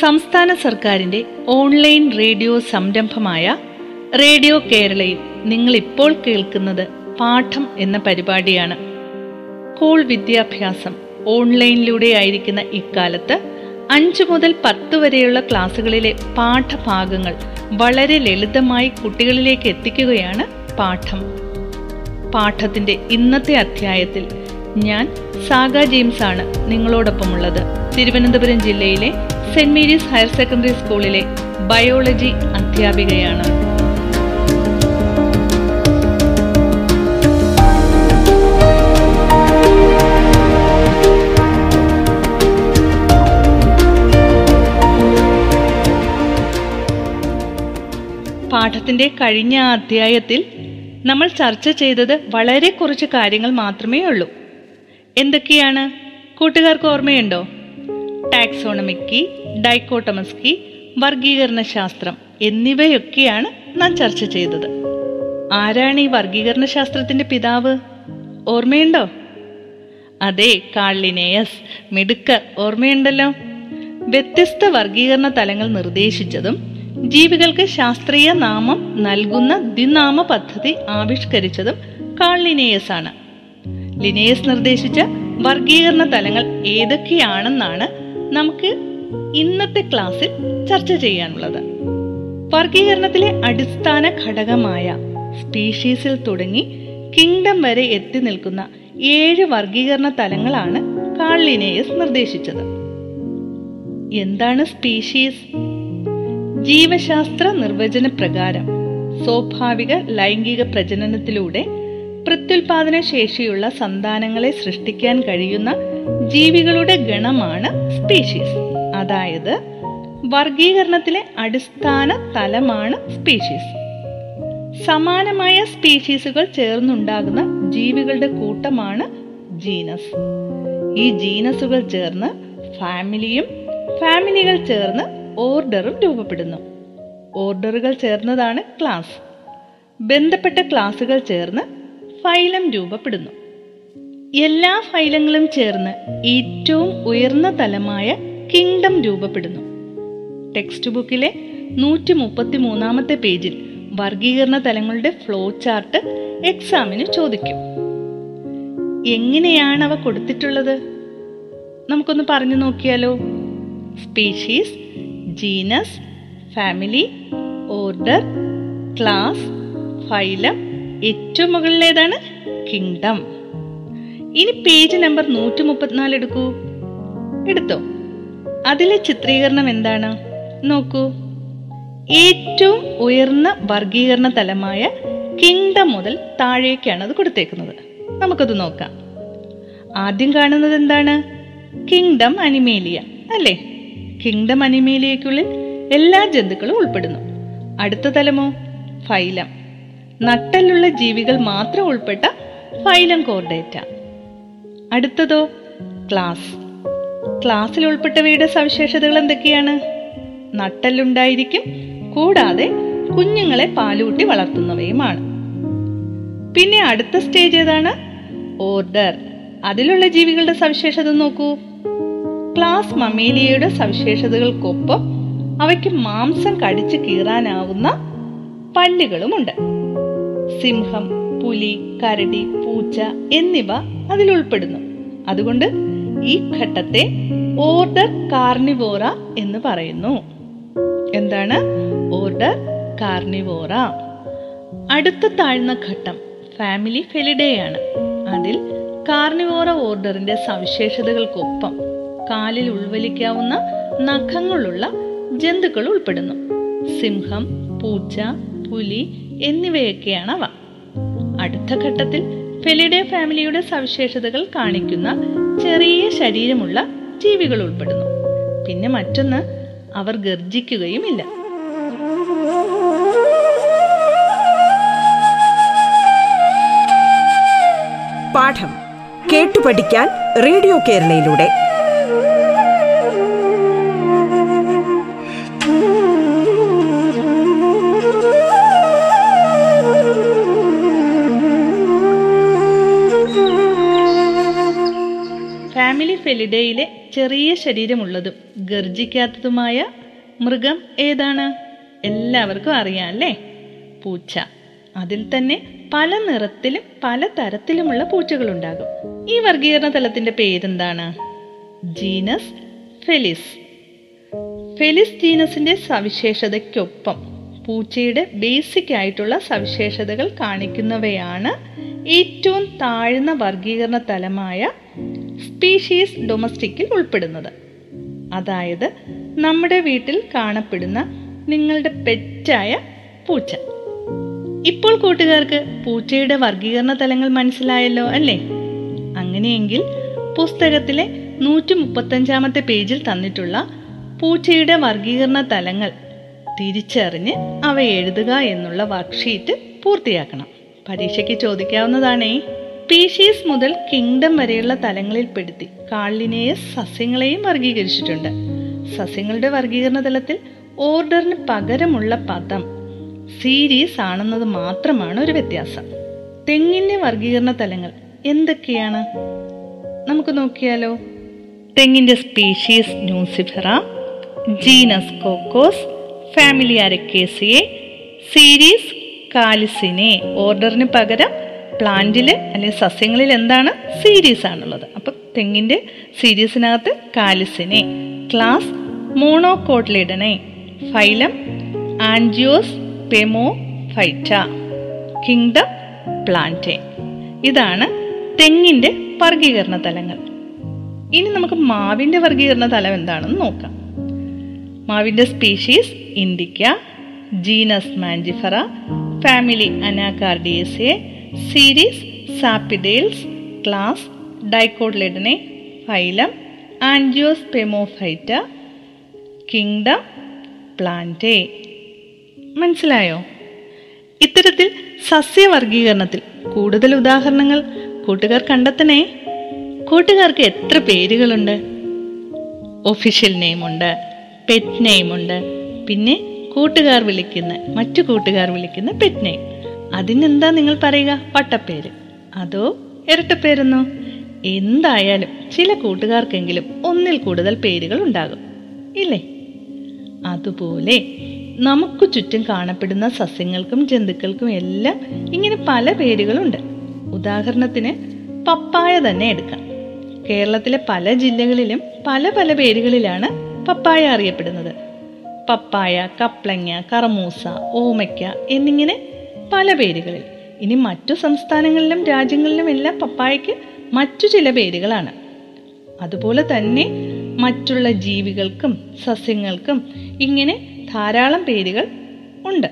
സംസ്ഥാന സർക്കാരിന്റെ online radio സംരംഭമായ റേഡിയോ കേരളയിൽ നിങ്ങൾ ഇപ്പോൾ കേൾക്കുന്നത് പാഠം എന്ന പരിപാടിയാണ്. സ്കൂൾ വിദ്യാഭ്യാസം ഓൺലൈനിലൂടെ ആയിരിക്കുന്ന ഇക്കാലത്ത് അഞ്ചു മുതൽ പത്ത് വരെയുള്ള ക്ലാസ്സുകളിലെ പാഠഭാഗങ്ങൾ വളരെ ലളിതമായി കുട്ടികളിലേക്ക് എത്തിക്കുകയാണ് പാഠം. പാഠത്തിന്റെ ഇന്നത്തെ അധ്യായത്തിൽ ഞാൻ സാഗ ജെയിംസ് ആണ് നിങ്ങളോടൊപ്പമുള്ളത്. തിരുവനന്തപുരം ജില്ലയിലെ സെന്റ് മേരീസ് ഹയർ സെക്കൻഡറി സ്കൂളിലെ ബയോളജി അധ്യാപികയാണ്. പാഠത്തിന്റെ കഴിഞ്ഞ അധ്യായത്തിൽ നമ്മൾ ചർച്ച ചെയ്തത് വളരെ കുറച്ച് കാര്യങ്ങൾ മാത്രമേ ഉള്ളൂ. എന്തൊക്കെയാണ്? കൂട്ടുകാർക്ക് ഓർമ്മയുണ്ടോ? ടാക്സോണമിക്കി ഡൈക്കോട്ടമസ്കി വർഗീകരണ ശാസ്ത്രം എന്നിവയൊക്കെയാണ് നാം ചർച്ച ചെയ്തത്. ആരാണ് ഈ വർഗീകരണ ശാസ്ത്രത്തിന്റെ പിതാവ്? ഓർമ്മയുണ്ടോ? അതെ കാളിനേയസ് മിടുക്കർ ഓർമ്മയുണ്ടല്ലോ. വ്യത്യസ്ത വർഗീകരണ തലങ്ങൾ നിർദ്ദേശിച്ചതും ജീവികൾക്ക് ശാസ്ത്രീയ നാമം നൽകുന്ന ദ്വിനാമ പദ്ധതി ആവിഷ്കരിച്ചതും കാളിനേയസ് ആണ് ലിനേയസ് നിർദ്ദേശിച്ച വർഗീകരണ തലങ്ങൾ ഏതൊക്കെയാണെന്നാണ് നമുക്ക് ഇന്നത്തെ ക്ലാസ്സിൽ ചർച്ച ചെയ്യാനുള്ളത്. വർഗീകരണത്തിലെ അടിസ്ഥാന ഘടകമായ സ്പീഷീസിൽ തുടങ്ങി കിങ്ഡം വരെ എത്തി നിൽക്കുന്ന ഏഴ് വർഗീകരണ തലങ്ങളാണ് കാളിനേയസ് നിർദ്ദേശിച്ചത്. എന്താണ് സ്പീഷീസ്? ജീവശാസ്ത്ര നിർവചന പ്രകാരം സ്വാഭാവിക ലൈംഗിക പ്രജനനത്തിലൂടെ പ്രത്യുൽപാദന ശേഷിയുള്ള സന്താനങ്ങളെ സൃഷ്ടിക്കാൻ കഴിയുന്ന ജീവികളുടെ ഗണമാണ് സ്പീഷീസ്. അതായത് വർഗീകരണത്തിലെ അടിസ്ഥാന തലമാണ് സ്പീഷീസ് സമാനമായ സ്പീഷീസുകൾ ചേർന്നുണ്ടാകുന്ന ജീവികളുടെ കൂട്ടമാണ് ജീനസ് ഈ ജീനസുകൾ ചേർന്ന് ഫാമിലിയും ഫാമിലികൾ ചേർന്ന് ഓർഡറും രൂപപ്പെടുന്നു. ഓർഡറുകൾ ചേർന്നതാണ് ക്ലാസ് ബന്ധപ്പെട്ട ക്ലാസുകൾ ചേർന്ന് ഫൈലം രൂപപ്പെടുന്നു. എല്ലാ ഫൈലങ്ങളും ചേർന്ന് ഏറ്റവും ഉയർന്ന തലമായ കിങ്ഡം രൂപപ്പെടുന്നു. ടെക്സ്റ്റ് ബുക്കിലെ നൂറ്റി മുപ്പത്തി മൂന്നാമത്തെ പേജിൽ വർഗീകരണ തലങ്ങളുടെ ഫ്ലോ ചാർട്ട് എക്സാമിന് ചോദിക്കും. എങ്ങനെയാണ് അവ കൊടുത്തിട്ടുള്ളത്? നമുക്കൊന്ന് പറഞ്ഞു നോക്കിയാലോ? Species genus family order class phylum ഏറ്റവും മുകളിലേതാണ് കിങ്ഡം. ഇനി പേജ് നമ്പർ നൂറ്റി മുപ്പത്തിനാല് എടുക്കൂ. എടുത്തോ? അതിലെ ചിത്രീകരണം എന്താണ്? നോക്കൂ. ഏറ്റവും ഉയർന്ന വർഗീകരണ തലമായ കിങ്ഡം മുതൽ താഴേക്കാണ് അത് കൊടുത്തേക്കുന്നത്. നമുക്കത് നോക്കാം. ആദ്യം കാണുന്നത് എന്താണ്? കിങ്ഡം അനിമേലിയ അല്ലേ? കിങ്ഡം അനിമേലിയയ്ക്കുള്ളിൽ എല്ലാ ജന്തുക്കളും ഉൾപ്പെടുന്നു. അടുത്ത തലമോ? ഫൈലം. നട്ടലുള്ള ജീവികൾ മാത്രം ഉൾപ്പെട്ട ഫൈലം കോർഡേറ്റ. അടുത്തതോ? ക്ലാസ്. ക്ലാസ്സിൽ ഉൾപ്പെട്ടവയുടെ സവിശേഷതകൾ എന്തൊക്കെയാണ്? നട്ടല്ലുണ്ടായിരിക്കും കൂടാതെ കുഞ്ഞുങ്ങളെ പാലൂട്ടി വളർത്തുന്നവയുമാണ്. പിന്നെ അടുത്ത സ്റ്റേജ് ഏതാണ്? ഓർഡർ അതിലുള്ള ജീവികളുടെ സവിശേഷത നോക്കൂ. ക്ലാസ് മമേലിയയുടെ സവിശേഷതകൾക്കൊപ്പം അവയ്ക്ക് മാംസം കടിച്ചു കീറാനാവുന്ന പല്ലുകളുമുണ്ട്. സിംഹം പുലി കരടി പൂച്ച എന്നിവ അതിൽ ഉൾപ്പെടുന്നു. അതുകൊണ്ട് ഈ ഘട്ടത്തെ ഓർഡർ കാർണിവോറ എന്ന് പറയുന്നു. എന്താണ്? ഓർഡർ കാർണിവോറ അടുത്ത താഴ്ന്ന ഘട്ടം ഫാമിലി ഫെലിഡേയാണ് അതിൽ കാർണിവോറ ഓർഡറിന്റെ സവിശേഷതകൾക്കൊപ്പം കാലിൽ ഉൾവലിക്കാവുന്ന നഖങ്ങളുള്ള ജന്തുക്കൾ ഉൾപ്പെടുന്നു. സിംഹം പൂച്ച പുലി എന്നിവയൊക്കെയാണ് അവ. അടുത്ത ഘട്ടത്തിൽ ഫെലിഡേ ഫാമിലിയുടെ സവിശേഷതകൾ കാണിക്കുന്ന ചെറിയ ശരീരമുള്ള ജീവികൾ ഉൾപ്പെടുന്നു. പിന്നെ മറ്റൊന്ന് അവർ ഗർജിക്കുകയുമില്ല. പാഠം കേട്ടു പഠിക്കാൻ റേഡിയോ കേരളയിലൂടെ. ഫാമിലി ഫെലിഡയിലെ ചെറിയ ശരീരമുള്ളതും ഗർജിക്കാത്തതുമായ മൃഗം ഏതാണ്? എല്ലാവർക്കും അറിയാം അല്ലേ? പൂച്ച. അതിൽ തന്നെ പല നിറത്തിലും പല തരത്തിലുമുള്ള പൂച്ചകളുണ്ടാകും. ഈ വർഗീകരണ തലത്തിന്റെ പേരെന്താണ്? Genus Felis. ഫെലിസ് ജീനസിന്റെ സവിശേഷതയ്ക്കൊപ്പം പൂച്ചയുടെ ബേസിക് ആയിട്ടുള്ള സവിശേഷതകൾ കാണിക്കുന്നവയാണ് ഏറ്റവും താഴ്ന്ന വർഗീകരണ തലമായ സ്പീഷീസ് ഡൊമസ്റ്റിക്കിൽ ഉൾപ്പെടുന്നത്. അതായത് നമ്മുടെ വീട്ടിൽ കാണപ്പെടുന്ന നിങ്ങളുടെ പെറ്റായ പൂച്ച. ഇപ്പോൾ കൂട്ടുകാർക്ക് പൂച്ചയുടെ വർഗീകരണ തലങ്ങൾ മനസ്സിലായല്ലോ അല്ലേ? അങ്ങനെയെങ്കിൽ പുസ്തകത്തിലെ നൂറ്റി മുപ്പത്തഞ്ചാമത്തെ പേജിൽ തന്നിട്ടുള്ള പൂച്ചയുടെ വർഗീകരണ തലങ്ങൾ തിരിച്ചറിഞ്ഞ് അവ എഴുതുക എന്നുള്ള വർക്ക്ഷീറ്റ് പൂർത്തിയാക്കണം. പരീക്ഷയ്ക്ക് ചോദിക്കാവുന്നതാണേ. സ്പീഷീസ് മുതൽ കിങ്ഡം വരെയുള്ള തലങ്ങളിൽ പെടുത്തി കാളിനെയും സസ്യങ്ങളെയും വർഗീകരിച്ചിട്ടുണ്ട്. സസ്യങ്ങളുടെ വർഗീകരണ തലത്തിൽ ഓർഡറിന് പകരമുള്ള പദം സീരീസ് ആണെന്നത് മാത്രമാണ് ഒരു വ്യത്യാസം. തെങ്ങിന്റെ വർഗീകരണ തലങ്ങൾ എന്തൊക്കെയാണ്? നമുക്ക് നോക്കിയാലോ. തെങ്ങിന്റെ species nucifera genus Cocos family Arecaceae series Calycinae ഓർഡറിന് പകരം പ്ലാന്റിൽ അല്ലെങ്കിൽ സസ്യങ്ങളിൽ എന്താണ്? സീരീസ് ആണുള്ളത്. അപ്പം തെങ്ങിന്റെ സീരീസിനകത്ത് Calycinae class Monocotyledonae phylum Angiospermophyta kingdom Plantae ഇതാണ് തെങ്ങിന്റെ വർഗീകരണ തലങ്ങൾ. ഇനി നമുക്ക് മാവിന്റെ വർഗീകരണ തലം എന്താണെന്ന് നോക്കാം. മാവിന്റെ species indica genus Mangifera family Anacardiaceae series Sapindales class Dicotyledonae phylum Angiospermophyta kingdom Plantae മനസ്സിലായോ? ഇത്തരത്തിൽ സസ്യവർഗീകരണത്തിൽ കൂടുതൽ ഉദാഹരണങ്ങൾ കൂട്ടുകാർ കണ്ടെത്തണേ. കൂട്ടുകാർക്ക് എത്ര പേരുകളുണ്ട്? ഒഫീഷ്യൽ നെയിമുണ്ട് പെറ്റ് നെയിമുണ്ട് പിന്നെ കൂട്ടുകാർ വിളിക്കുന്ന മറ്റു കൂട്ടുകാർ വിളിക്കുന്ന പെറ്റ് നെയിം അതിനെന്താ നിങ്ങൾ പറയുക? പട്ടപ്പേര്. അതോ ഇരട്ടപ്പേരെന്നോ? എന്തായാലും ചില കൂട്ടുകാർക്കെങ്കിലും ഒന്നിൽ കൂടുതൽ പേരുകൾ ഉണ്ടാകും. ഇല്ലേ? അതുപോലെ നമുക്ക് ചുറ്റും കാണപ്പെടുന്ന സസ്യങ്ങൾക്കും ജന്തുക്കൾക്കും എല്ലാം ഇങ്ങനെ പല പേരുകളുണ്ട്. ഉദാഹരണത്തിന് പപ്പായ തന്നെ എടുക്കാം. കേരളത്തിലെ പല ജില്ലകളിലും പല പല പേരുകളിലാണ് പപ്പായ അറിയപ്പെടുന്നത്. പപ്പായ കപ്ലങ്ങ കറമൂസ ഓമയ്ക്ക എന്നിങ്ങനെ പല പേരുകളിൽ. ഇനി മറ്റു സംസ്ഥാനങ്ങളിലും രാജ്യങ്ങളിലും എല്ലാം പപ്പായയ്ക്ക് മറ്റു ചില പേരുകളാണ്. അതുപോലെ തന്നെ മറ്റുള്ള ജീവികൾക്കും സസ്യങ്ങൾക്കും ഇങ്ങനെ ധാരാളം പേരുകൾ ഉണ്ട്.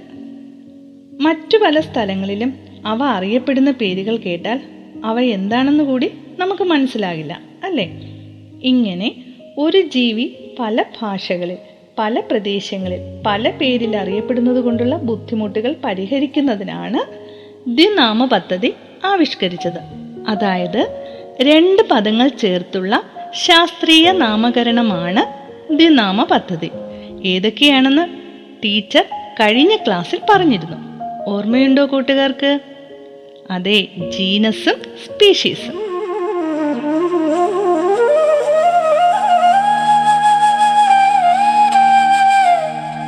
മറ്റു പല സ്ഥലങ്ങളിലും അവ അറിയപ്പെടുന്ന പേരുകൾ കേട്ടാൽ അവ എന്താണെന്ന് കൂടി നമുക്ക് മനസ്സിലാകില്ല അല്ലേ? ഇങ്ങനെ ഒരു ജീവി പല ഭാഷകളിൽ പല പ്രദേശങ്ങളിൽ പല പേരിൽ അറിയപ്പെടുന്നത് കൊണ്ടുള്ള ബുദ്ധിമുട്ടുകൾ പരിഹരിക്കുന്നതിനാണ് ദ്വിനാമ പദ്ധതി ആവിഷ്കരിച്ചത്. അതായത് രണ്ട് പദങ്ങൾ ചേർത്തുള്ള ശാസ്ത്രീയ നാമകരണമാണ് ദ്വിനാമ പദ്ധതി. ഏതൊക്കെയാണെന്ന് ടീച്ചർ കഴിഞ്ഞ ക്ലാസ്സിൽ പറഞ്ഞിരുന്നു. ഓർമ്മയുണ്ടോ കൂട്ടുകാർക്ക്? അതെ ജീനസും സ്പീഷീസും.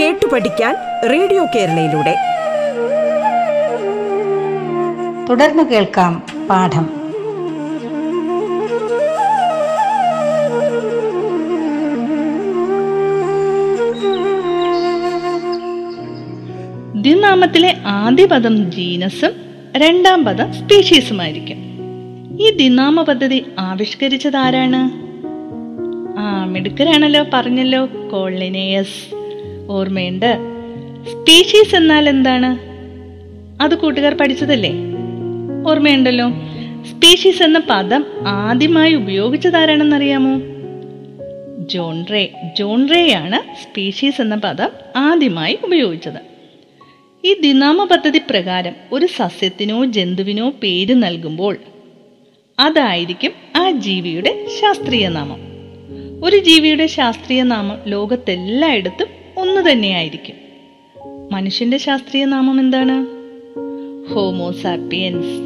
കേട്ടു പഠിക്കാൻ റേഡിയോ കേരളയിലൂടെ. തുടർന്ന് കേൾക്കാം പാഠം. ദിനാമത്തിലെ ആദ്യ പദം ജീനസും രണ്ടാം പദം സ്പീഷീസുമായിരിക്കും. ഈ ദിനാമ പദ്ധതി ആവിഷ്കരിച്ചത് ആരാണ് ആ മിടുക്കരാണല്ലോ പറഞ്ഞല്ലോ കോളിനേയസ്. ഓർമ്മയുണ്ട്. സ്പീഷീസ് എന്നാൽ എന്താണ്? അത് കൂട്ടുകാർ പഠിച്ചതല്ലേ? ഓർമ്മയുണ്ടല്ലോ. സ്പീഷീസ് എന്ന പദം ആദ്യമായി ഉപയോഗിച്ചതാരാണെന്നറിയാമോ? John Ray. ജോൺ റേയാണ് സ്പീഷീസ് എന്ന പദം ആദ്യമായി ഉപയോഗിച്ചത്. ഈ ദിനാമ പദ്ധതി പ്രകാരം ഒരു സസ്യത്തിനോ ജന്തുവിനോ പേര് നൽകുമ്പോൾ അതായിരിക്കും ആ ജീവിയുടെ ശാസ്ത്രീയ നാമം. ഒരു ജീവിയുടെ ശാസ്ത്രീയ നാമം ലോകത്തെല്ലായിടത്തും ഒന്നു തന്നെയായിരിക്കും. മനുഷ്യന്റെ ശാസ്ത്രീയ നാമം എന്താണ്? ഹോമോ സാപ്പിയൻസ്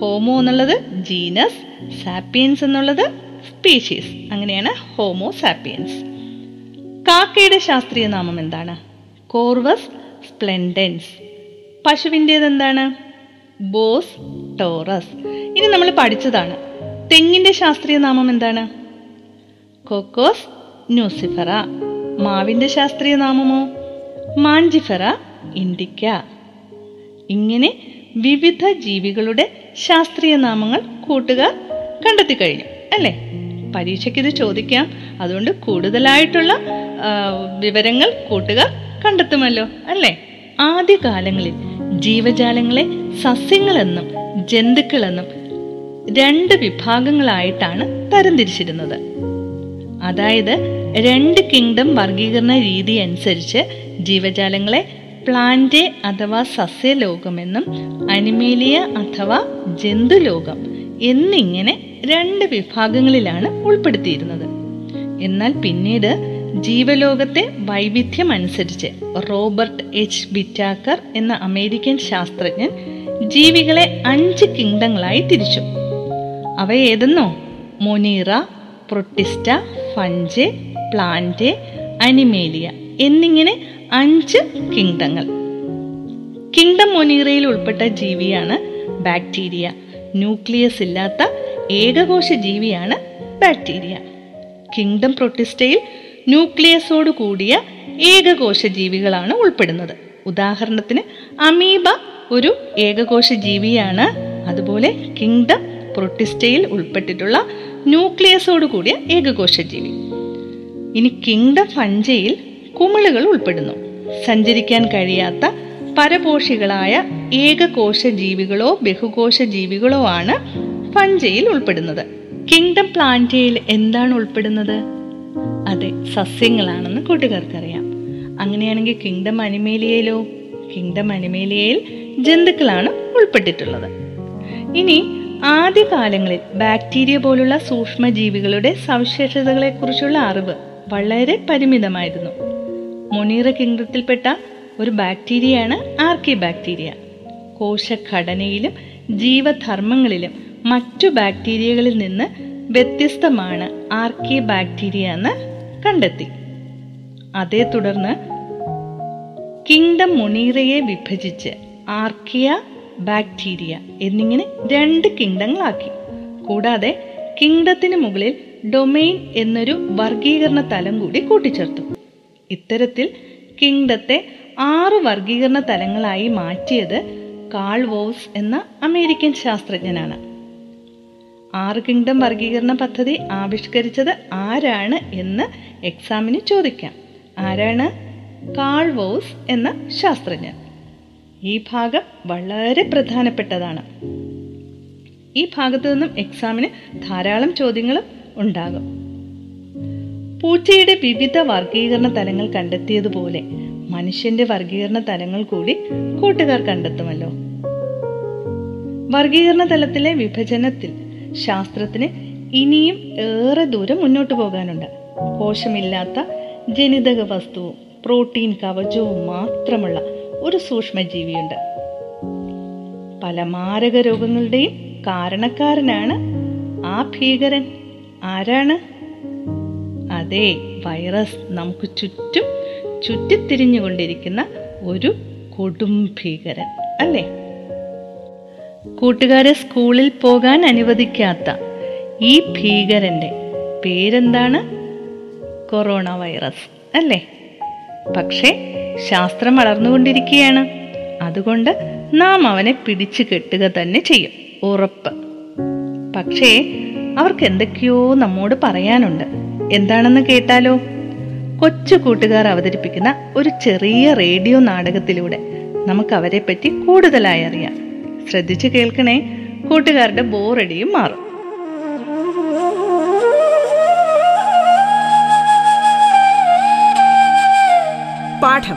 ഹോമോ എന്നുള്ളത് ജീനസ് സാപ്പിയൻസ് എന്നുള്ളത് സ്പീഷീസ് അങ്ങനെയാണ് ഹോമോ സാപ്പിയൻസ് കാക്കയുടെ ശാസ്ത്രീയ നാമം എന്താണ്? കോർവസ് സ്പ്ലെൻഡൻസ് പശുവിന്റേത് എന്താണ്? ബോസ് ടോറസ് ഇനി നമ്മൾ പഠിച്ചതാണ്. തെങ്ങിന്റെ ശാസ്ത്രീയ നാമം എന്താണ്? കൊക്കോസ് ന്യൂസിഫറ മാവിന്റെ ശാസ്ത്രീയ നാമമോ? മാഞ്ചിഫറ ഇൻഡിക്ക ഇങ്ങനെ വിവിധ ജീവികളുടെ ശാസ്ത്രീയ നാമങ്ങൾ കൂട്ടുകാർ കണ്ടെത്തി കഴിഞ്ഞു അല്ലേ? പരീക്ഷയ്ക്ക് ഇത് ചോദിക്കാം. അതുകൊണ്ട് കൂടുതലായിട്ടുള്ള വിവരങ്ങൾ കൂട്ടുകാർ കണ്ടെത്തുമല്ലോ അല്ലേ? ആദ്യകാലങ്ങളിൽ ജീവജാലങ്ങളെ സസ്യങ്ങളെന്നും ജന്തുക്കളെന്നും രണ്ട് വിഭാഗങ്ങളായിട്ടാണ് തരംതിരിച്ചിരുന്നത്. അതായത് രണ്ട് കിങ്ഡം വർഗീകരണ രീതി അനുസരിച്ച് ജീവജാലങ്ങളെ പ്ലാന്റ് അഥവാ സസ്യലോകമെന്നും അനിമേലിയ അഥവാ ജന്തുലോകം എന്നിങ്ങനെ രണ്ട് വിഭാഗങ്ങളിലാണ് ഉൾപ്പെടുത്തിയിരുന്നത്. എന്നാൽ പിന്നീട് ജീവലോകത്തെ വൈവിധ്യം അനുസരിച്ച് റോബർട്ട് എച്ച്. ബിറ്റാക്കർ എന്ന അമേരിക്കൻ ശാസ്ത്രജ്ഞൻ ജീവികളെ അഞ്ച് കിങ്ഡങ്ങളായി തിരിച്ചു. അവ ഏതെന്നോ? Monera Protista Fungi plant Animalia എന്നിങ്ങനെ അഞ്ച് കിങ്ഡങ്ങൾ. കിങ്ഡം മൊനീറയിൽ ഉൾപ്പെട്ട ജീവിയാണ് ബാക്ടീരിയ ന്യൂക്ലിയസ് ഇല്ലാത്ത ഏകകോശ ജീവിയാണ് ബാക്ടീരിയ കിങ്ഡം പ്രൊട്ടിസ്റ്റയിൽ ന്യൂക്ലിയസോട് കൂടിയ ഏകകോശ ജീവികളാണ് ഉൾപ്പെടുന്നത്. ഉദാഹരണത്തിന് അമീബ ഒരു ഏകകോശ ജീവിയാണ്. അതുപോലെ കിങ്ഡം പ്രൊട്ടിസ്റ്റയിൽ ഉൾപ്പെട്ടിട്ടുള്ള ന്യൂക്ലിയസോട് കൂടിയ ഏകകോശ ജീവി ഇനി കിങ്ഡം ഫഞ്ചയിൽ കുമിളുകൾ ഉൾപ്പെടുന്നു. സഞ്ചരിക്കാൻ കഴിയാത്ത പരപോഷികളായ ഏകകോശ ജീവികളോ ബഹുകോശ ജീവികളോ ആണ് ഫഞ്ചയിൽ ഉൾപ്പെടുന്നത്. കിങ്ഡം പ്ലാന്റയിൽ എന്താണ് ഉൾപ്പെടുന്നത്? അതെ സസ്യങ്ങളാണെന്ന് കൂട്ടുകാർക്കറിയാം. അങ്ങനെയാണെങ്കിൽ കിങ്ഡം അനിമേലിയയിലോ? കിങ്ഡം അനിമേലിയയിൽ ജന്തുക്കളാണ് ഉൾപ്പെട്ടിട്ടുള്ളത്. ഇനി ആദ്യകാലങ്ങളിൽ ബാക്ടീരിയ പോലുള്ള സൂക്ഷ്മജീവികളുടെ സവിശേഷതകളെക്കുറിച്ചുള്ള അറിവ്. വളരെ പരിമിതമായിരുന്നു. മൊണീറ കിങ്ഡത്തിൽപ്പെട്ട ഒരു ബാക്ടീരിയയാണ് ആർക്കി ബാക്ടീരിയ കോശഘടനയിലും ജീവധർമ്മങ്ങളിലും മറ്റു ബാക്ടീരിയകളിൽ നിന്ന് വ്യത്യസ്തമാണ് ആർക്കി ബാക്ടീരിയ എന്ന് കണ്ടെത്തി. അതേ തുടർന്ന് കിങ്ഡം മൊണീറയെ വിഭജിച്ച് ആർക്കിയ ബാക്ടീരിയ എന്നിങ്ങനെ രണ്ട് കിങ്ഡങ്ങളാക്കി. കൂടാതെ കിങ്ഡത്തിന് മുകളിൽ ഡൊമെയിൻ എന്നൊരു വർഗീകരണ തലം കൂടി കൂട്ടിച്ചേർത്തു. ഇത്തരത്തിൽ കിങ്ഡത്തെ ആറ് വർഗീകരണ തലങ്ങളായി മാറ്റിയത് കാൾ വോസ് എന്ന അമേരിക്കൻ ശാസ്ത്രജ്ഞനാണ്. ആറ് കിങ്ഡം വർഗീകരണ പദ്ധതി ആവിഷ്കരിച്ചത് ആരാണ് എന്ന് എക്സാമിന് ചോദിക്കാം. ആരാണ്? കാൾ വോസ് എന്ന ശാസ്ത്രജ്ഞൻ. ഈ ഭാഗം വളരെ പ്രധാനപ്പെട്ടതാണ്. ഈ ഭാഗത്തു നിന്നും എക്സാമിന് ധാരാളം ചോദ്യങ്ങളും ഉണ്ടാകും. പൂച്ചയുടെ വിവിധ വർഗീകരണ തലങ്ങൾ കണ്ടെത്തിയതുപോലെ മനുഷ്യന്റെ വർഗീകരണ തലങ്ങൾ കൂടി കൂട്ടുകാർ കണ്ടെത്തുമല്ലോ. വർഗീകരണ തലത്തിലെ വിഭജനത്തിൽ ശാസ്ത്രത്തിന് ഇനിയും ഏറെ ദൂരം മുന്നോട്ട് പോകാനുണ്ട്. കോശമില്ലാത്ത ജനിതക വസ്തുവും പ്രോട്ടീൻ കവചവും മാത്രമുള്ള ഒരു സൂക്ഷ്മജീവിയുണ്ട്. പല മാരക രോഗങ്ങളുടെയും കാരണക്കാരനാണ് ആ ഭീകരൻ. ആരാണ്? അതെ വൈറസ് നമുക്ക് ചുറ്റും ചുറ്റിത്തിരിഞ്ഞുകൊണ്ടിരിക്കുന്ന ഒരു കൊടും ഭീകരൻ അല്ലേ? കൂട്ടുകാരെ സ്കൂളിൽ പോകാൻ അനുവദിക്കാത്ത ഈ ഭീകരന്റെ പേരെന്താണ്? കൊറോണ വൈറസ് അല്ലേ? പക്ഷേ ശാസ്ത്രം വളർന്നുകൊണ്ടിരിക്കുകയാണ്. അതുകൊണ്ട് നാം അവനെ പിടിച്ചു കെട്ടുക തന്നെ ചെയ്യും ഉറപ്പ്. പക്ഷേ അവർക്ക് എന്തൊക്കെയോ നമ്മോട് പറയാനുണ്ട്. എന്താണെന്ന് കേട്ടാലോ? കൊച്ചു കൂട്ടുകാർ അവതരിപ്പിക്കുന്ന ഒരു ചെറിയ റേഡിയോ നാടകത്തിലൂടെ നമുക്ക് അവരെ പറ്റി കൂടുതലായി അറിയാം. ശ്രദ്ധിച്ചു കേൾക്കണേ കൂട്ടുകാരുടെ ബോറടിയും മാറും. പാഠം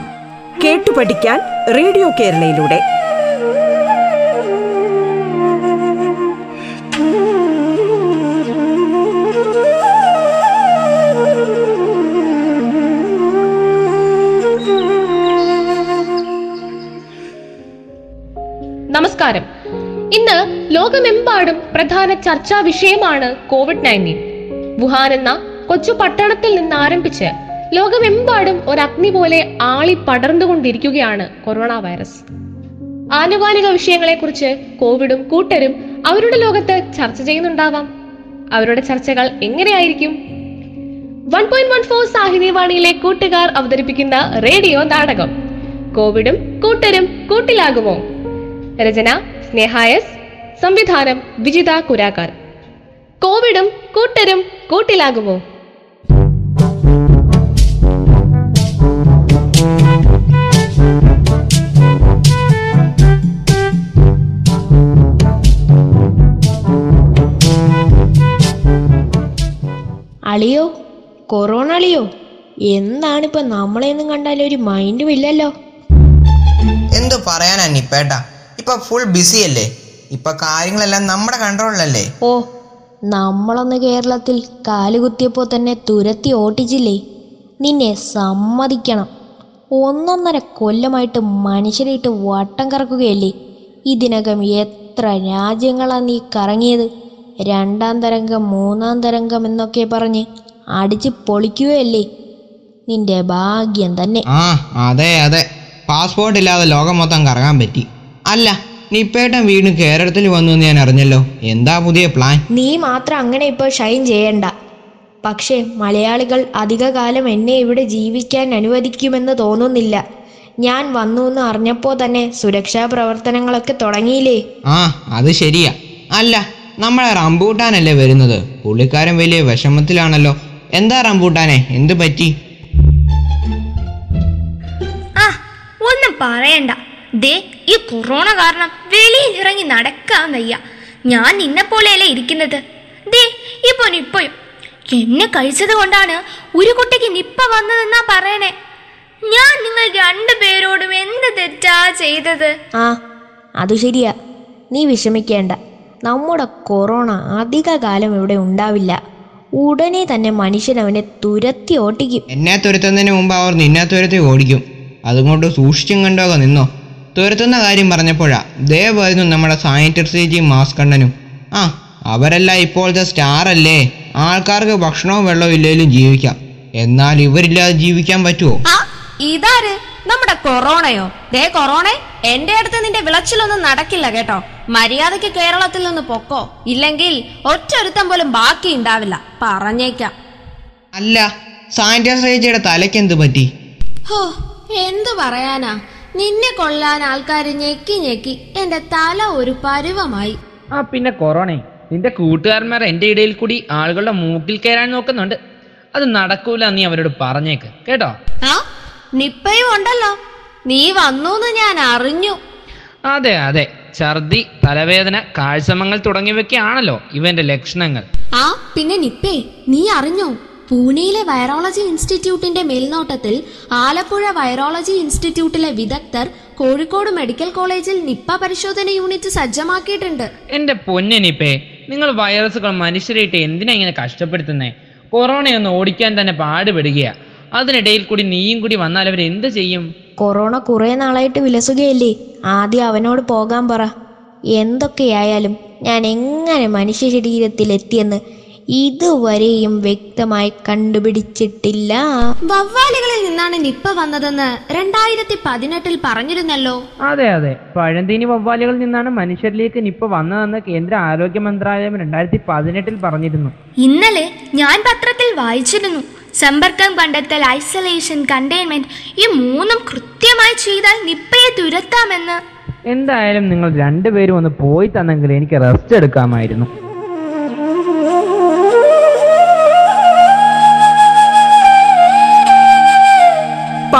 കേട്ടു പഠിക്കാൻ റേഡിയോ കേരളയിലൂടെ. നമസ്കാരം. ഇന്ന് ലോകമെമ്പാടും പ്രധാന ചർച്ചാ വിഷയമാണ് കോവിഡ് നയന്റീൻ. വുഹാൻ എന്ന കൊച്ചു പട്ടണത്തിൽ നിന്ന് ആരംഭിച്ച് ലോകമെമ്പാടും ഒരു അഗ്നി പോലെ ആളി പടർന്നുകൊണ്ടിരിക്കുകയാണ് കൊറോണ വൈറസ്. ആനുകാലിക വിഷയങ്ങളെക്കുറിച്ച് കോവിഡും കൂട്ടരും അവരുടെ ലോകത്ത് ചർച്ച ചെയ്യുന്നുണ്ടാവാം. അവരുടെ ചർച്ചകൾ എങ്ങനെയായിരിക്കും? വൺ പോയിന്റ് വൺ ഫോർ സാഹിത്യവാണിയിലെ കൂട്ടുകാർ അവതരിപ്പിക്കുന്ന റേഡിയോ നാടകം. കോവിഡും കൂട്ടരും കൂട്ടിലാകുമോ? രചന സ്നേഹായസ്. സംവിധാനം വിജിത കുരാക്കാർ. കോവിഡും കൂട്ടരും കൂട്ടിലാകുമോ? അളിയോ? കൊറോണ അളിയോ? എന്താണിപ്പോ നമ്മളെയൊന്നും കണ്ടാലും ഒരു മൈൻഡും ഇല്ലല്ലോ. എന്തോ പറയാനാ നിപ്പേട്ട? ഇപ്പൊ ഫുൾ ബിസി അല്ലേ? ഇപ്പൊ കാര്യങ്ങളെല്ലാം നമ്മുടെ കൺട്രോളിലല്ലേ ഓ നമ്മളൊന്ന് കേരളത്തിൽ കാലുകുത്തിയപ്പോ തന്നെ തുരത്തി ഓട്ടിച്ചില്ലേ നിന്നെ സമ്മതിക്കണം. ഒന്നൊന്നര കൊല്ലമായിട്ട് മനുഷ്യരായിട്ട് വട്ടം കറക്കുകയല്ലേ? ഇതിനകം എത്ര രാജ്യങ്ങളാ നീ കറങ്ങിയത്? രണ്ടാം തരംഗം മൂന്നാം തരംഗം എന്നൊക്കെ പറഞ്ഞ് അടിച്ച് പൊളിക്കുകയല്ലേ? നിന്റെ ഭാഗ്യം തന്നെ. ആ അതെ അതെ. പാസ്പോർട്ട് ഇല്ലാതെ ലോകം മൊത്തം കറങ്ങാൻ പറ്റി. അല്ല നിപ്പേട്ടൻ വീണ്ടും കേരളത്തിൽ വന്നു എന്ന് ഞാൻ അറിഞ്ഞല്ലോ. എന്താ പുതിയ പ്ലാൻ നീ മാത്രം അങ്ങനെ ഇപ്പോൾ ഷൈൻ ചെയ്യണ്ട. പക്ഷേ മലയാളികൾ അധികകാലം എന്നെ ഇവിടെ ജീവിക്കാൻ അനുവദിക്കുമെന്ന് തോന്നുന്നില്ല. ഞാൻ വന്നു എന്ന് അറിഞ്ഞപ്പോൾ തന്നെ സുരക്ഷാ പ്രവർത്തനങ്ങളൊക്കെ തുടങ്ങിയില്ലേ? ആ അത് ശരിയാ. അല്ല നമ്മളെ റംബൂട്ടാനല്ലേ വരുന്നത്? പുള്ളിക്കാരൻ വലിയ വിഷമത്തിലാണല്ലോ. എന്താ റംബൂട്ടാനെ എന്ത് പറ്റി? ആ ഒന്നും പറയണ്ട. ദേ ഈ കൊറോണ കാരണം വെളിയിൽ ഇറങ്ങി നടക്കാൻ വയ്യ. ഞാൻ നിന്നെ പോലെയല്ലേ ഇരിക്കുന്നത്. ദേ ഇപ്പൊ നിപ്പയും എന്നെ കഴിച്ചത് കൊണ്ടാണ് ഒരു കുട്ടിക്ക് നിപ്പ വന്നതെന്നാ പറയണേ. ഞാൻ നിങ്ങൾ രണ്ടുപേരോടും എന്ത് തെറ്റാ ചെയ്തത്? ആ അത് ശരിയാ. നീ വിഷമിക്കേണ്ട. നമ്മുടെ കൊറോണ അധിക കാലം ഇവിടെ ഉണ്ടാവില്ല. ഉടനെ തന്നെ മനുഷ്യൻ അവനെ തുരത്തി ഓട്ടിക്കും. എന്നെ തുരത്തുന്നതിന് മുമ്പ് അവർ നിന്നെ തുരത്തി ഓടിക്കും. അതുകൊണ്ട് സൂക്ഷിച്ചും കണ്ടോ നിന്നോ? തുരത്തുന്ന കാര്യം പറഞ്ഞപ്പോഴാ ദേവായിരുന്നു നമ്മുടെ സാനിറ്ററി ജി മാസ്കണ്ണനും ആ അവരല്ല ഇപ്പോഴത്തെ സ്റ്റാർ അല്ലേ? ആൾക്കാർക്ക് ഭക്ഷണവും വെള്ളവും ഇല്ലെങ്കിലും ജീവിക്കാം. എന്നാൽ ഇവരില്ലാതെ ജീവിക്കാൻ പറ്റുമോ ഇതാര്? നമ്മുടെ കൊറോണയോ? ദേ കൊറോണ എന്റെ അടുത്ത് നിന്റെ വിളച്ചിലൊന്നും നടക്കില്ല കേട്ടോ. മര്യാദയ്ക്ക് കേരളത്തിൽ നിന്ന് പൊക്കോ. ഇല്ലെങ്കിൽ ഒറ്റൊരുത്തം പോലും ബാക്കി ഉണ്ടാവില്ല. പറഞ്ഞേക്കാം. അല്ല സാനിറ്റൈസേജിയുടെ തലയ്ക്ക് എന്ത് പറ്റി? ഹോ എന്തു പറയാനാ? നിന്നെ കൊള്ളാൻ ആൾക്കാർ ഞെക്കി ഞെക്കി എന്റെ തല ഒരു പരുവമായി. ആ പിന്നെ കൊറോണേ. നിന്റെ കൂട്ടുകാരന്മാർ എന്റെ ഇടയിൽ കൂടി ആളുകളുടെ മൂക്കിൽ കയറാൻ നോക്കുന്നുണ്ട്. അത് നടക്കൂല നീ അവരോട് പറഞ്ഞേക്ക് കേട്ടോ? ആ നിപ്പയും ഉണ്ടല്ലോ. നീ വന്നൂന്ന് ഞാൻ അറിഞ്ഞു. അതെ അതെ. ഛർദി തലവേദന കാഴ്ചമങ്ങൾ തുടങ്ങിയവയൊക്കെയാണല്ലോ ഇവന്റെ ലക്ഷണങ്ങൾ. ആ പിന്നെ നിപ്പേ നീ അറിഞ്ഞോ? പൂനെയിലെ വൈറോളജി ഇൻസ്റ്റിറ്റ്യൂട്ടിന്റെ മേൽനോട്ടത്തിൽ ആലപ്പുഴ വൈറോളജി ഇൻസ്റ്റിറ്റ്യൂട്ടിലെ വിദഗ്ധർ കോഴിക്കോട് മെഡിക്കൽ കോളേജിൽ നിപ്പ പരിശോധന യൂണിറ്റ് സജ്ജമാക്കിയിട്ടുണ്ട്. എന്റെ പൊന്നനിപ്പേ നിങ്ങൾ വൈറസുകൾ മനുഷ്യരായിട്ട് എന്തിനാ ഇങ്ങനെ കഷ്ടപ്പെടുത്തുന്നേ? കൊറോണയൊന്ന് ഓടിക്കാൻ തന്നെ പാടുപെടുകയാ. അതിനിടയിൽ കൂടി നീയും കൂടി വന്നാൽ അവർ എന്ത് ചെയ്യും? കൊറോണ കുറെ നാളായിട്ട് വിലസുകയല്ലേ? ആദ്യം അവനോട് പോകാൻ പറ. എന്തൊക്കെയായാലും ഞാൻ എങ്ങനെ മനുഷ്യ ശരീരത്തിൽ എത്തിയെന്ന് ഇതുവരെയും വ്യക്തമായി കണ്ടുപിടിച്ചിട്ടില്ല. വവ്വാലുകളിൽ നിന്നാണ് നിപ്പ വന്നതെന്ന് രണ്ടായിരത്തി പതിനെട്ടിൽ പറഞ്ഞിരുന്നല്ലോ. അതെ അതെ. പഴന്തീനി വവ്വാലുകളിൽ നിന്നാണ് മനുഷ്യരിലേക്ക് നിപ്പ വന്നതെന്ന് കേന്ദ്ര ആരോഗ്യ മന്ത്രാലയം രണ്ടായിരത്തി പതിനെട്ടിൽ പറഞ്ഞിരുന്നു. ഇന്നലെ ഞാൻ പത്രത്തിൽ വായിച്ചിരുന്നു സമ്പർക്കം കണ്ടെത്തൽ ഐസൊലേഷൻ കണ്ടെയ്ൻമെന്റ് ഈ മൂന്നും കൃത്യമായി ചെയ്താൽ നിപ്പയെ തുരത്താമെന്ന്. എന്തായാലും നിങ്ങൾ രണ്ടുപേരും ഒന്ന് പോയി തന്നെങ്കിൽ എനിക്ക് റെസ്റ്റ് എടുക്കാമായിരുന്നു.